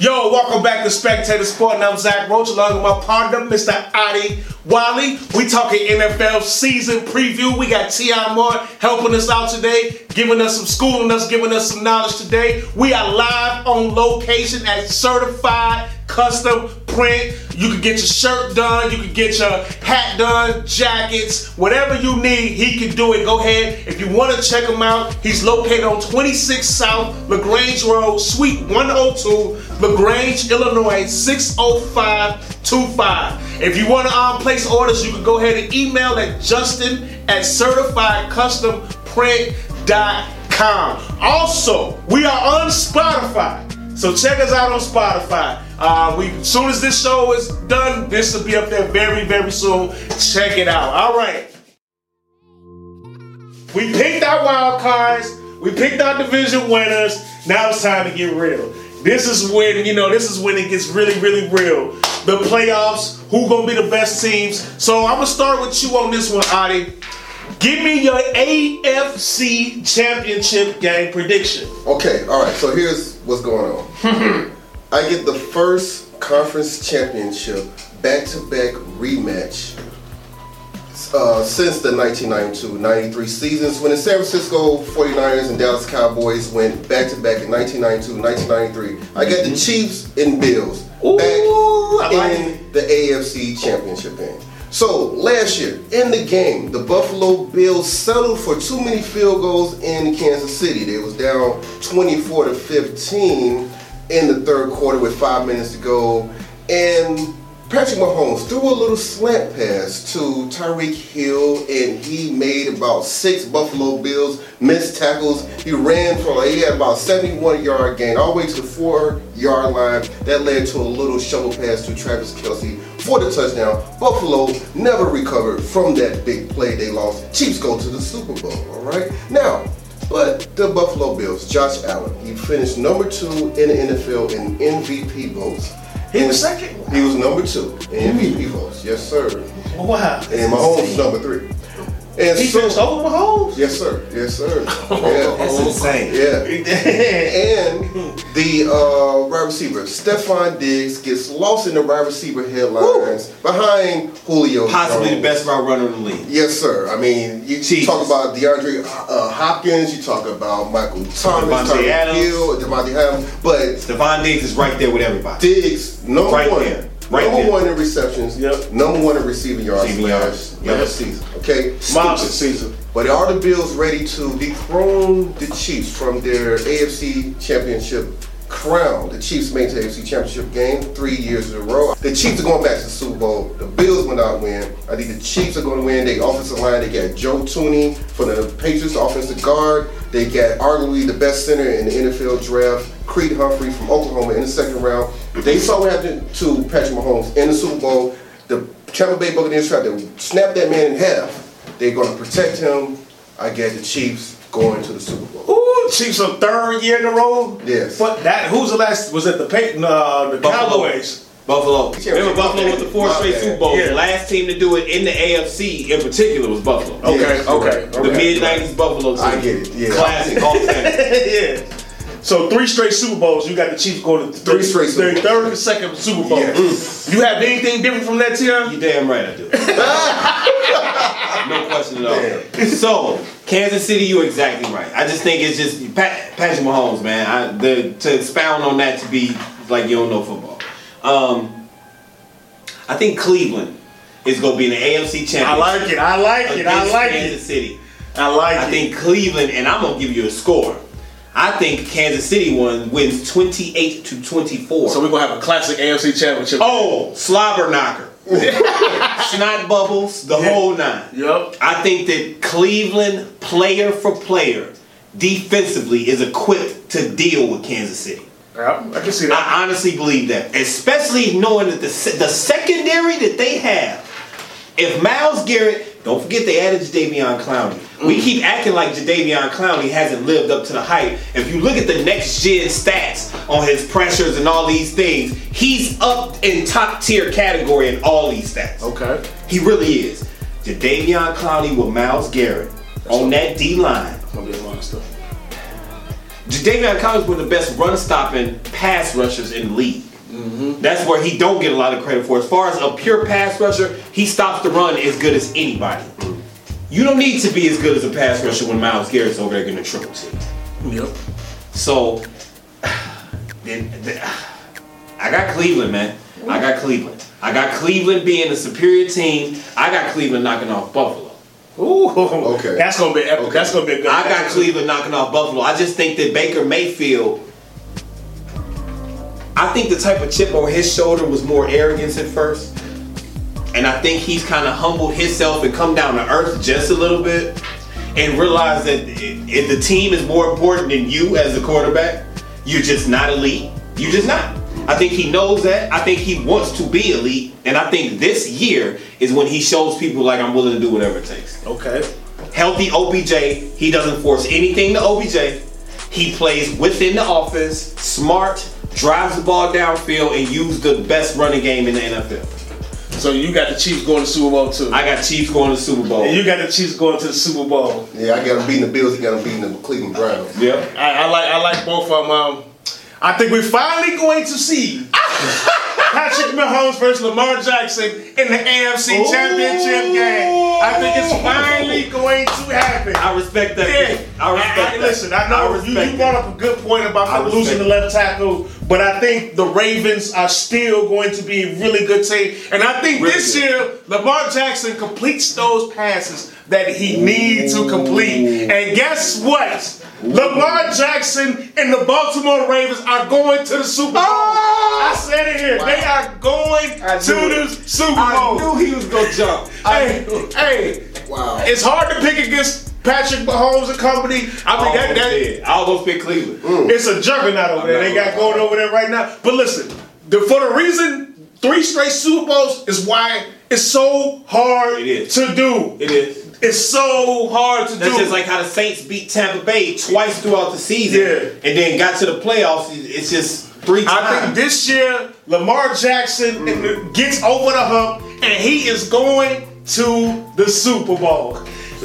Yo, welcome back to Spectator Sport, and I'm Zach Roach, along with my partner, Mr. Adi Wally. We talking NFL season preview. We got T.I. Moore helping us out today, giving us some schooling us, giving us some knowledge today. We are live on location at Certified Custom Print. You can get your shirt done, you can get your hat done, jackets, whatever you need, he can do it. Go ahead. If you want to check him out, he's located on 26 South LaGrange Road, Suite 102, LaGrange, Illinois 60525. If you want to um, place orders, you can go ahead and email at justin at certifiedcustomprint.com. Also, we are on Spotify. So check us out on Spotify. Uh, we as soon as this show is done, this will be up there very, very soon. Check it out. All right. We picked our wild cards. We picked our division winners. Now it's time to get real. This is when you know. This is when it gets really, really real. The playoffs. Who gonna be the best teams? So I'm gonna start with you on this one, Adi. Give me your AFC Championship game prediction. Okay, all right. So here's what's going on. I get the first conference championship back-to-back rematch uh, since the 1992-93 seasons when the San Francisco 49ers and Dallas Cowboys went back-to-back in 1992-1993. I got the Chiefs and Bills Ooh, back in the AFC championship game. So last year in the game, the Buffalo Bills settled for too many field goals in Kansas City. They was down 24 to 15 in the third quarter with five minutes to go, and Patrick Mahomes threw a little slant pass to Tyreek Hill, and he made about six Buffalo Bills missed tackles. He ran for he had about 71 yard gain all the way to the four yard line. That led to a little shovel pass to Travis Kelce for the touchdown. Buffalo never recovered from that big play they lost. Chiefs go to the Super Bowl. All right now. But the Buffalo Bills, Josh Allen, he finished number two in the NFL in MVP votes. He was second? He was number two in MVP votes. Yes, sir. Wow. And Mahomes was number three. And He so, finished over Mahomes. yes, sir. Yes, sir. Yeah. That's insane. Yeah. And the uh, wide receiver, Stefon Diggs, gets lost in the wide receiver headlines behind Julio. Possibly the best route runner in the league. Yes, sir. I mean, you Jesus. talk about DeAndre uh, Hopkins, you talk about Michael Thomas, Davante Tyreek Adams. Hill, Davante Adams, but Stefon Diggs is right there with everybody. Diggs, number Right one, there. Right number there. one in receptions, Yep. number one in receiving yards Receiving yards. Yep. season. Okay, Stupid. season. But are the Bills ready to dethrone the Chiefs from their AFC Championship crown? The Chiefs made the AFC Championship game three years in a row. The Chiefs are going back to the Super Bowl. The Bills will not win. I think the Chiefs are going to win. They offensive line. They got Joe Thuney for the Patriots offensive guard. They got arguably the best center in the NFL draft, Creed Humphrey from Oklahoma in the second round. They saw what happened to Patrick Mahomes in the Super Bowl. The Tampa Bay Buccaneers tried to snap that man in half. They're going to protect him. I get the Chiefs going to the Super Bowl. Ooh, Chiefs a third year in a row. Yes. But that who's the last? Was it the Peyton? Uh, the Buffalo. Cowboys. Buffalo. Remember Buffalo with the four straight. Super Bowls. Yeah. The last team to do it in the AFC in particular was Buffalo. Okay, Yes, okay, correct. okay. The mid '90s Buffalo team. I get it, yeah. Classic. Hall of Fame. yeah. So three straight Super Bowls. You got the Chiefs going to Three straight Super third, Bowls. third and second Super Bowl. Yes. You have anything different from that, Tim? You damn right I do. no question at all. So, Kansas City, you're exactly right. I just think it's just Pat, Patrick Mahomes, man. I, the, to expound on that to be like you don't know football. Um, I think Cleveland is going to be in the AFC Championship. I like it. I like it. I against like Kansas it. City. I like I it. I think Cleveland, and I'm gonna give you a score. I think Kansas City one wins 28 to 24. so we're gonna have a classic AFC Championship. oh, slobber knocker, snot bubbles, the Yeah. whole nine. Yep. I think that Cleveland, player for player, defensively is equipped to deal with Kansas City. Yep. I can see that. I honestly believe that, especially knowing that the the secondary that they have. If Myles Garrett, don't forget they added Jadeveon Clowney. We mm. keep acting like Jadeveon Clowney hasn't lived up to the hype. If you look at the next gen stats on his pressures and all these things, he's up in top tier category in all these stats. okay. He really is. Jadeveon Clowney with Myles Garrett on that D line. Gonna be a monster. Jadeveon Jadeveon Clowney is one of the best run stopping pass rushers in the league. Mm-hmm. That's where he don't get a lot of credit for. As far as a pure pass rusher, he stops the run as good as anybody. You don't need to be as good as a pass rusher when Myles Garrett's over there getting a triple team. Yep. So, then- then- I got Cleveland, man. I got Cleveland. I got Cleveland being a superior team. I got Cleveland knocking off Buffalo. Ooh. Okay. That's gonna be epic. Okay. That's gonna be good. I got. Cleveland knocking off Buffalo. I just think that Baker Mayfield. I think the type of chip on his shoulder was more arrogance at first. And I think he's kind of humbled himself and come down to earth just a little bit and realized that if the team is more important than you as a quarterback, you're just not elite. You're just not. I think he knows that. I think he wants to be elite. And I think this year is when he shows people like I'm willing to do whatever it takes Okay. healthy OBJ. He doesn't force anything to OBJ. He plays within the offense, smart, drives the ball downfield, and use the best running game in the NFL. So you got the Chiefs going to Super Bowl too. I got Chiefs going to the Super Bowl. and you got the Chiefs going to the Super Bowl. Yeah, I got them beating the Bills. He got them beating the Cleveland Browns. yeah. I, I like I like both of them. Um, I think we're finally going to see Patrick Mahomes versus Lamar Jackson in the AFC Ooh. Championship game. I think it's finally going to happen. I respect that. Yeah, I respect I- I- that. Listen, I know you, you brought up a good point about them losing the left tackle, but I think the Ravens are still going to be a really good team. And I think Really this good. year, Lamar Jackson completes those passes that he needs to complete. And guess what? Lamar Jackson and the Baltimore Ravens are going to the Super Bowl. Oh! I said it here. They are going to knew the it. Super I Bowl. knew he was gonna jump. Hey, hey, Wow. it's hard to pick against Patrick Mahomes and company. I mean, that, that, did. I almost picked Cleveland. Mm. it's a juggernaut over there. They got going over there right now. But listen, the, for the reason three straight Super Bowls is why it's so hard It to do. It is. It's so hard to That's do. just like how the Saints beat Tampa Bay twice throughout the season, Yeah. and then got to the playoffs. It's just three times. I think this year Lamar Jackson mm-hmm. gets over the hump and he is going to the Super Bowl.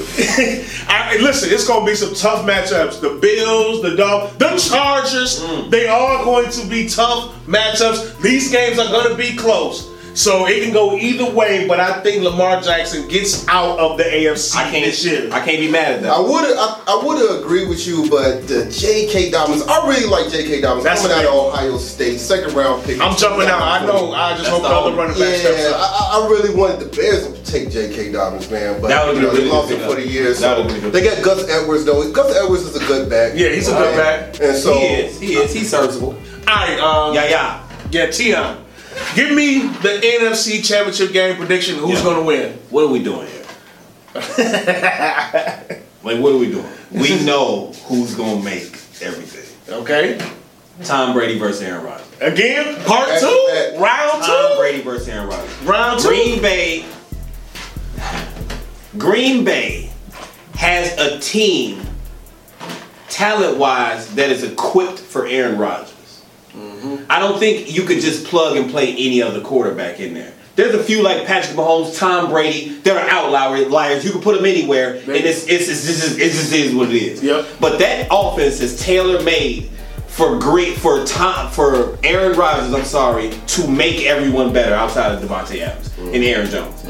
I, listen, it's gonna be some tough matchups. The Bills, the Dog, the Chargers, mm. they are going to be tough matchups. These games are gonna be close. So it can go either way, but I think Lamar Jackson gets out of the AFC I can't. this year. I can't be mad at that. I would I, I would agree with you, but the J.K. Dobbins, I really like J.K. Dobbins That's coming out great. of Ohio State, second round pick. I'm jumping out. I know. I just That's hope the the other running back steps Yeah, up. I, I really wanted the Bears to take J.K. Dobbins, man, but That would've you know, been they lost him for the year. That So would've good. they got Gus Edwards though. Gus Edwards is a good back. Yeah, he's a good back. And so he is. He is. He's serviceable. All right, um, Yeah, yeah. Yeah, Tion. Give me the NFC Championship game prediction. Who's Yeah. gonna win? What are we doing here? like, what are we doing? We know who's gonna make everything. Okay. Tom Brady versus Aaron Rodgers. Again, part to two, round Tom two, Brady versus Aaron Rodgers. round two. Green Bay. Green Bay has a team, talent-wise, that is equipped for Aaron Rodgers. Mm-hmm. I don't think you could just plug and play any other quarterback in there. There's a few like Patrick Mahomes, Tom Brady. They're outliers. Liars. You can put them anywhere, and it's it's it's just, it just is what it is. Yep. But that offense is tailor made for great for Tom for Aaron Rodgers. I'm sorry to make everyone better outside of Davante Adams and Aaron Jones.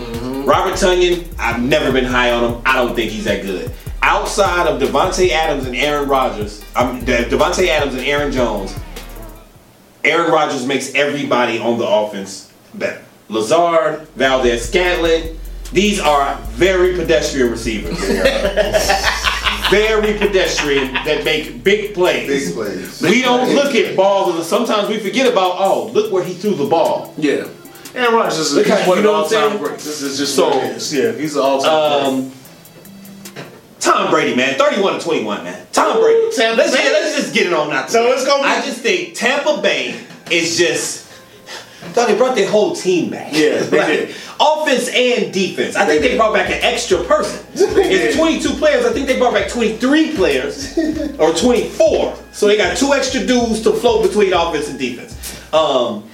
Robert Tonyan, I've never been high on him. I don't think he's that good. Outside of Davante Adams and Aaron Rodgers, um, Davante Adams and Aaron Jones, Aaron Rodgers makes everybody on the offense better. Lazard, Valdes-Scantling, these are very pedestrian receivers. very pedestrian that make big plays. big plays. We don't look at balls and sometimes we forget about, oh, look where he threw the ball. Yeah. Aaron Rodgers is Look he's how- one you of the know what all-time greats. This is just So, what it is. Yeah, he's an all-time great. Um, Tom Brady, man, 31 to 21, man. Tom Brady. Tampa let's, Bay. let's just get it on out. So it's gonna be- I just think Tampa Bay is just. Thought they brought their whole team back. Yeah, they did. Offense and defense. I think they brought back an extra person. It's 22 players. I think they brought back 23 players or 24. So they got two extra dudes to float between offense and defense. Um,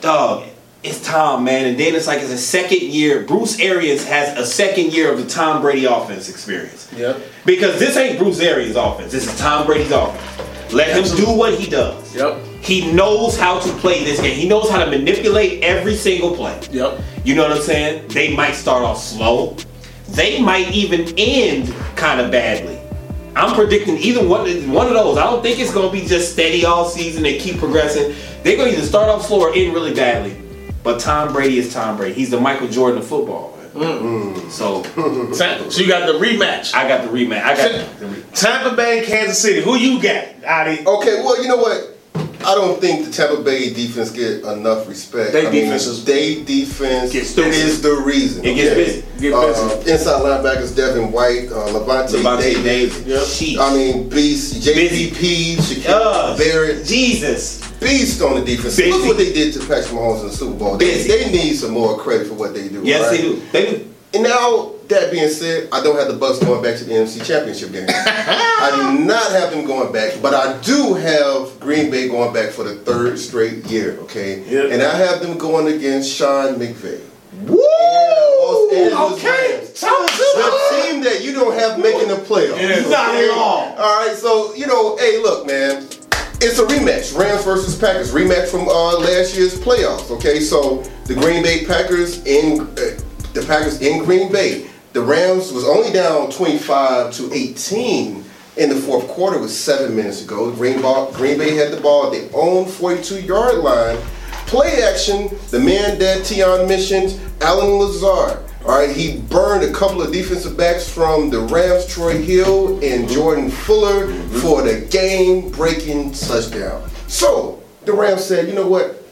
dog, it's Tom, man. And then it's like it's a second year. Bruce Arians has a second year of the Tom Brady offense experience. Yep. Because this ain't Bruce Arians' offense. This is Tom Brady's offense. Let him do what he does. Yep. He knows how to play this game. He knows how to manipulate every single play. Yep. You know what I'm saying? They might start off slow. They might even end kind of badly. I'm predicting either one, one of those. I don't think it's going to be just steady all season and keep progressing. They're going to either start off slow or end really badly. But Tom Brady is Tom Brady. He's the Michael Jordan of football. man. So So you got the rematch. I got the rematch. I got the re- Tampa Bay, Kansas City. Who you got, Adi? Okay, well, you know what? I don't think the Tampa Bay defense get enough respect. They I mean, defense is- they defense Gets busy. is the reason. It gets okay? busy. Get Uh, busy. inside linebackers Devin White, uh, Lavonte, Lavonte Davis. Davis. Yep. I mean, beast. JPP, Shaquil Uh, Barrett, Jesus. Beast on the defense. Busy. Look what they did to Patrick Mahomes in the Super Bowl. They, they need some more credit for what they do. Yes, right? they do. They do. And now, that being said, I don't have the Bucks going back to the NFC Championship game. I do not have them going back, but I do have Green Bay going back for the third straight year, okay? Yep. And I have them going against Sean McVay. Woo! Okay. Rams. The team that you don't have making the playoffs. Yeah. Not at all. All right, so, you know, hey, look, man. It's a rematch, Rams versus Packers, rematch from uh, last year's playoffs. Okay, so the Green Bay Packers in uh, the Packers in Green Bay. The Rams was only down 25 to 18 in the fourth quarter with seven minutes to go. Green, ball, Green Bay had the ball at their own 42 yard line. Play action, the man that Tion mentioned, Allen Lazard. All right, he burned a couple of defensive backs from the Rams, Troy Hill and Jordan Fuller for the game-breaking touchdown. So the Rams said, you know what?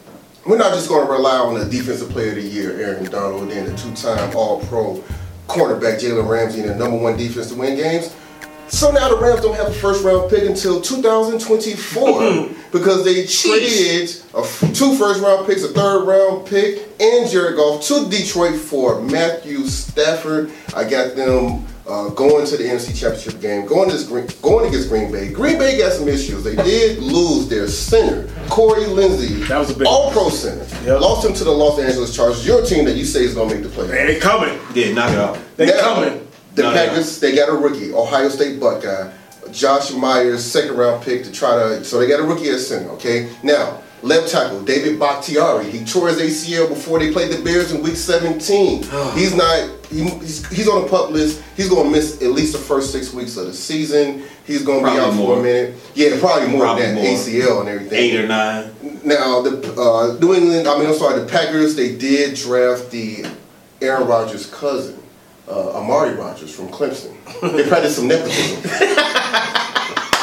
We're not just going to rely on the defensive player of the year, Aaron Donald, and the two-time All-Pro cornerback Jalen Ramsey, and the number one defense to win games. So now the Rams don't have a first round pick until 2024 because they traded a f- two first round picks, a third round pick, and Jared Goff to Detroit for Matthew Stafford. I got them uh, going to the NFC Championship game, going to Green, going against Green Bay. Green Bay got some issues. They did lose their center, Corey Linsley, That was a big All Pro center. Yep. Lost him to the Los Angeles Chargers. Your team that you say is going to make the playoffs. Man, they coming. Yeah, knock it off. They Now, coming. The No, no, Packers, they got a rookie, Ohio State Buckeye, Josh Myers, second round pick to try to. So they got a rookie at center. Okay. Now left tackle David Bakhtiari. He tore his ACL before they played the Bears in Week 17. he's not. He, he's, he's on the pup list. He's going to miss at least the first six weeks of the season. He's going to be out for a minute. Yeah, probably more Probably than that. more. ACL and everything. Eight or nine. Now the uh, New England, I mean, I'm sorry, the Packers. They did draft the Aaron Rodgers' cousin, uh, Amari Rodgers from Clemson. They practiced some nepotism,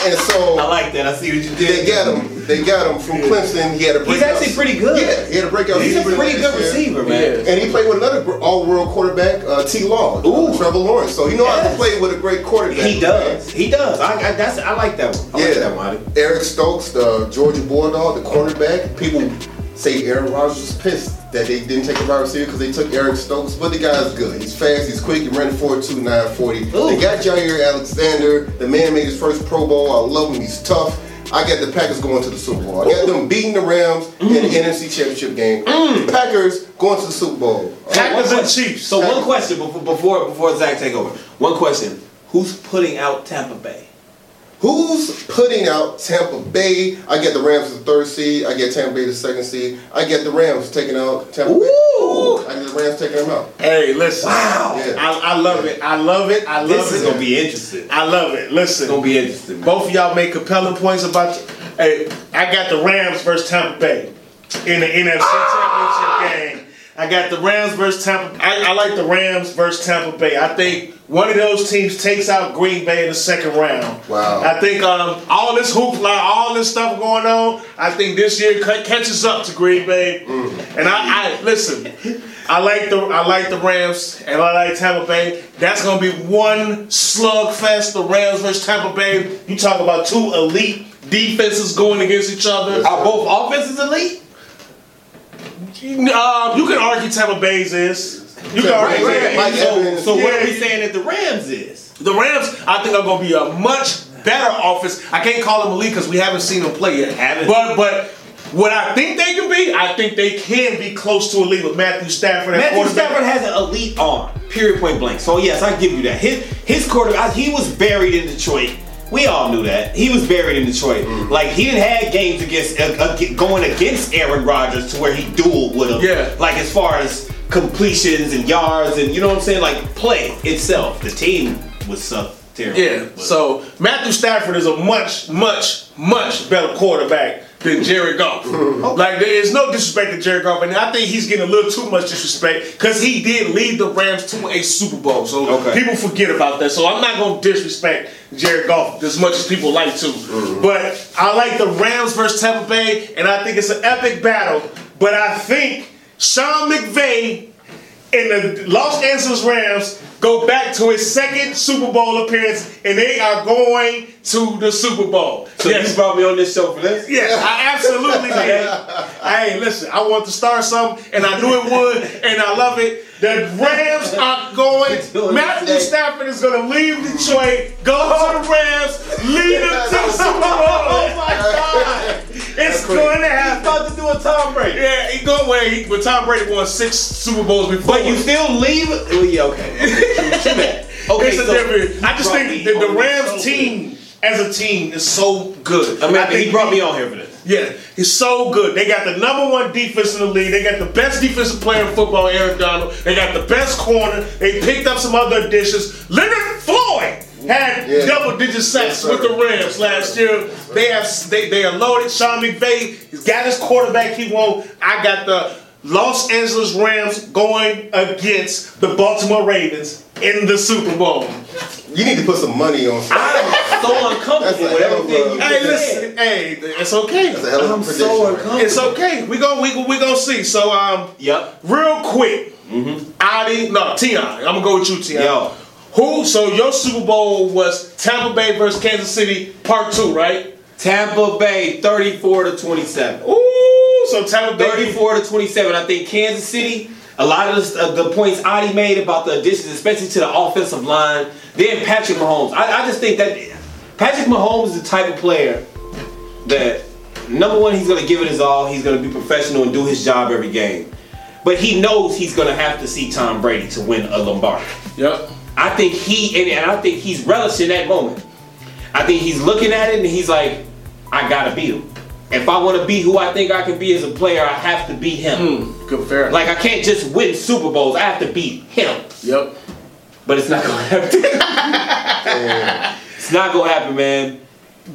and so I like that. I see what you did. they did. got him. They got him from Clemson. He had a breakout. He's actually pretty good. Yeah, he had a breakout. He's a pretty good year. receiver, man. Yeah. And he played with another all-world quarterback, uh, T. Law, Ooh. uh, Trevor Lawrence. So he know how to play with a great quarterback. He does. He does. I, I that's I like that one. I like that one. Eric Stokes, the Georgia Bulldog, the cornerback. People say Aaron Rodgers was pissed that they didn't take a wide receiver because they took Eric Stokes, but the guy's good. He's fast, he's quick, he ran 4.2, 940. Ooh. They got Jaire Alexander. The man made his first Pro Bowl. I love him. He's tough. I got the Packers going to the Super Bowl. I got them beating the Rams in the mm. NFC Championship game. Mm. The Packers going to the Super Bowl. Packers one and question- Chiefs. So one question before before before Zach take over. One question: Who's putting out Tampa Bay? Who's putting out Tampa Bay? I get the Rams as the third seed. I get Tampa Bay the second seed. I get the Rams taking out Tampa Bay. I get the Rams taking them out. Hey, listen. Wow. Yeah. I, I love it. I love it. I love it. This is gonna be interesting. I love it. Listen. It's gonna be interesting. Both of y'all make compelling points about. Hey, I got the Rams versus Tampa Bay in the NFC Championship game. I got the Rams versus Tampa. I, I like the Rams versus Tampa Bay. I think one of those teams takes out Green Bay in the second round. Wow. I think um, all this hoopla, all this stuff going on. I think this year ca- catches up to Green Bay. And I, I listen. I like the I like the Rams and I like Tampa Bay. That's gonna be one slugfest. The Rams versus Tampa Bay. You talk about two elite defenses going against each other. Are both offenses elite? Um, you can argue Tampa Bay's is. You can argue. Bay, Tampa Mike Bay's. So, so what are we saying that the Rams is? The Rams, I think, are going to be a much better offense. I can't call them elite because we haven't seen them play yet. Haven't. But but what I think they can be, I think they can be close to elite with Matthew Stafford at Matthew. Stafford has an elite arm. Period. Point blank. So yes, I give you that. His his quarterback. He was buried in Detroit We all knew that he was buried in Detroit. Mm. Like he didn't have games against uh, uh, going against Aaron Rodgers to where he dueled with him. Yeah. Like as far as completions and yards and you know what I'm saying, like play itself. The team was so terrible. Yeah. But- So Matthew Stafford is a much, much, much better quarterback than Jared Goff. Mm-hmm. Like there is no disrespect to Jared Goff, and I think he's getting a little too much disrespect because he did lead the Rams to a Super Bowl. So Okay. people forget about that. So I'm not gonna disrespect Jared Goff as much as people like to. Mm-hmm. But I like the Rams versus Tampa Bay, and I think it's an epic battle. But I think Sean McVay and the Los Angeles Rams go back to his second Super Bowl appearance, and they are going to the Super Bowl. So you brought me on this show for this? Yes, I absolutely did. hey, listen, I want to start something, and I knew it would, and I love it. The Rams are going. Matthew thing. Stafford is going to leave Detroit, go to the Rams, lead them to the Super Bowl. Oh my God! It's going to He's happen. about to do a Tom Brady. Yeah, he go where he, but Tom Brady won six Super Bowls before. But you still leave. Well, yeah, okay. okay. True, true. Okay, it's a so different. I just think that the Rams show team as a team is so good. I mean, I think he brought me on here for this. Yeah, he's so good. They got the number one defense in the league. They got the best defensive player in football, Aaron Donald. They got the best corner. They picked up some other additions. Leonard Floyd had Yeah. double digit sacks sir. with the Rams last year. They have they they are loaded. Sean McVay, he's got his quarterback he want. I got the Los Angeles Rams going against the Baltimore Ravens in the Super Bowl. You need to put some money on. Some, I'm so uncomfortable with everything a- you Hey, listen, hey, it's okay. that's a hell of a I'm prediction. so uncomfortable. It's okay. We go we we gonna see. So um Yep. real quick. mm-hmm. Adi, no, Tion. I'm gonna go with you, Tion. Yo. Who so your Super Bowl was Tampa Bay versus Kansas City part two, right? Tampa Bay 34 to 27. Ooh, so Tampa Bay 34 to 27. I think Kansas City, a lot of the, uh, the points Adi made about the additions, especially to the offensive line, then Patrick Mahomes. I, I just think that Patrick Mahomes is the type of player that, number one, he's going to give it his all. He's going to be professional and do his job every game. But he knows he's going to have to see Tom Brady to win a Lombardi. Yep. I think he and, and I think he's relishing that moment. I think he's looking at it and he's like, I gotta beat him. If I want to be who I think I can be as a player, I have to beat him. Hmm, good fair. Like I can't just win Super Bowls. I have to beat him. Yep. But it's not gonna happen. it's not gonna happen, man.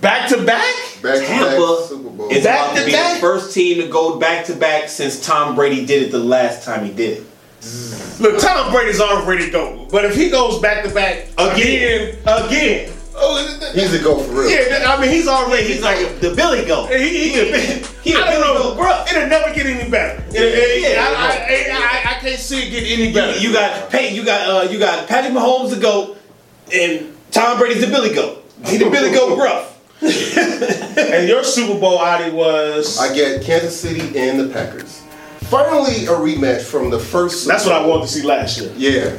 Back to back? Back to Tampa back Super Bowl. is Back about to to be back? the first team to go back to back since Tom Brady did it the last time he did it. Look, Tom Brady's already go. But if he goes back to back again, again, oh, He's a go for real. yeah, I mean he's already He's like the Billy Goat. He, he, He a- he a I don't Billy know, Goat, bro. It'll never get any better. It- it- Yeah, I, I, I, I can't see it get any better. You got Peyton, you got uh, you got Patrick Mahomes the goat, and Tom Brady's the Billy Goat. He the Billy Goat gruff. and your Super Bowl, Adi, was. I get Kansas City and the Packers. Finally, a rematch from the first. Super that's what I wanted to see last year. Yeah,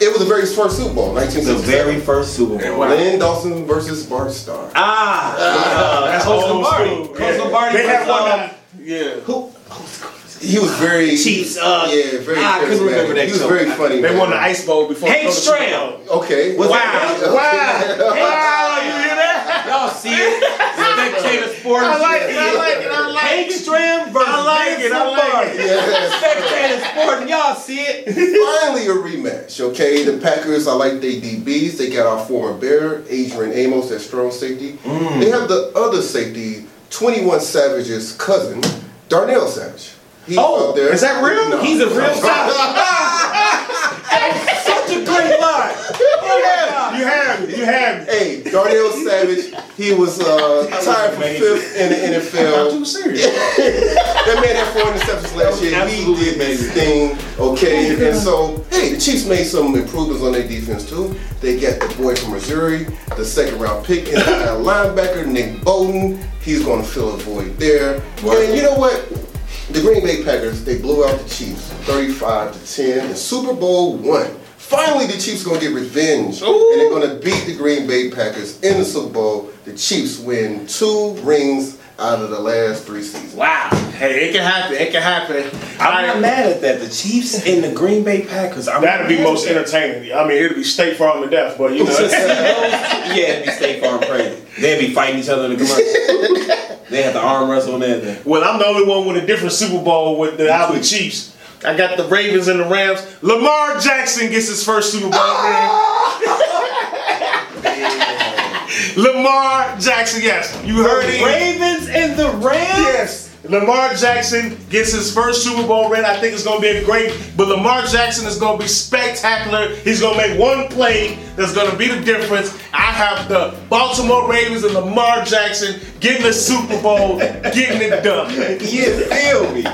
it was the very first Super Bowl, The very first Super Bowl. Wow. Len Dawson versus Bart Starr. Ah, uh, That's Coach old Lombardi. school. Coach Yeah. Lombardi. They had versus, one. uh, that- Yeah. Who? He was very Chiefs, uh, yeah, very. I couldn't charismatic. remember that He was coach. very funny. They man. won the Ice Bowl before. Hank they go to Super Stram. Okay. Was Wow! that- Wow! Wow! You hear that? Y'all see it? Spectator Sports. I like it. I like it. I like Hank it. Stram versus I like it, I like it. Yeah. Spectator Sports. Y'all see it? Finally, a rematch. Okay, the Packers. I like they DBs. They got our former Bear, Adrian Amos, that strong safety. Mm. They have the other safety, Twenty One Savage's cousin, Darnell Savage. He's Oh, up there. is that real? No. He's a real Such a great line. You have it. You have it. Hey, Darnell Savage. He was uh, tied for fifth in the I'm NFL. too serious. That man had four interceptions last year. He did his amazing. thing, okay? And so, hey, the Chiefs made some improvements on their defense too. They got the boy from Missouri, the second round pick, and a linebacker, Nick Bolton. He's going to fill a void there. And you know what? The Green Bay Packers, they blew out the Chiefs 35 to 10 in Super Bowl one. Finally, the Chiefs going to get revenge, Ooh. and they're going to beat the Green Bay Packers in the Super Bowl. The Chiefs win two rings out of the last three seasons. Wow. Hey, it can happen. It can happen. I'm All right. not mad at that. The Chiefs and the Green Bay Packers. I'm That'd be most that. entertaining. I mean, it'd be State Farm to death, but you know. yeah, it'd be State Farm crazy. They'd be fighting each other in the commercial. they have to arm wrestle and everything. well, I'm the only one with a different Super Bowl with the Alvin Chiefs. I got the Ravens and the Rams. Lamar Jackson gets his first Super Bowl ring. Lamar Jackson, yes. You heard it. Ravens and the Rams. Yes. Lamar Jackson gets his first Super Bowl ring. I think it's going to be a great, but Lamar Jackson is going to be spectacular. He's going to make one play that's going to be the difference. I have the Baltimore Ravens and Lamar Jackson getting the Super Bowl, getting it done. You feel me?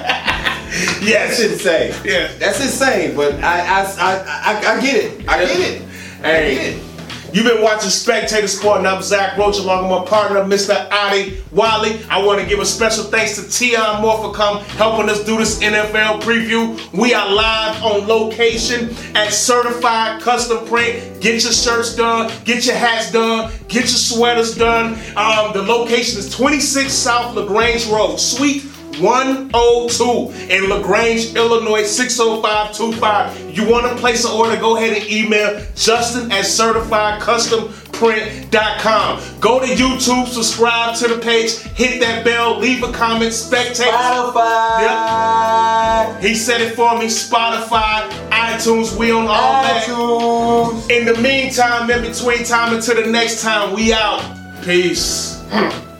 Yes. That's insane. Yeah. That's insane. But I, I, I, I, I get it. I get it. I get Hey, it. you've been watching Spectator Sport, and I'm Zach Roach along with my partner, Mr. Adi Wiley. I want to give a special thanks to Tion Moore for come helping us do this NFL preview. We are live on location at Certified Custom Print. Get your shirts done, get your hats done, get your sweaters done. Um, the location is 26 South LaGrange Road, Suite 102 in LaGrange, Illinois 60525. You want to place an order, go ahead and email Justin at certifiedcustomprint.com. Go to YouTube, subscribe to the page, hit that bell, leave a comment, spectate. Spotify. He said it for me, Spotify, iTunes, we on all that. iTunes. In the meantime, in between time until the next time, we out. Peace. Hmm.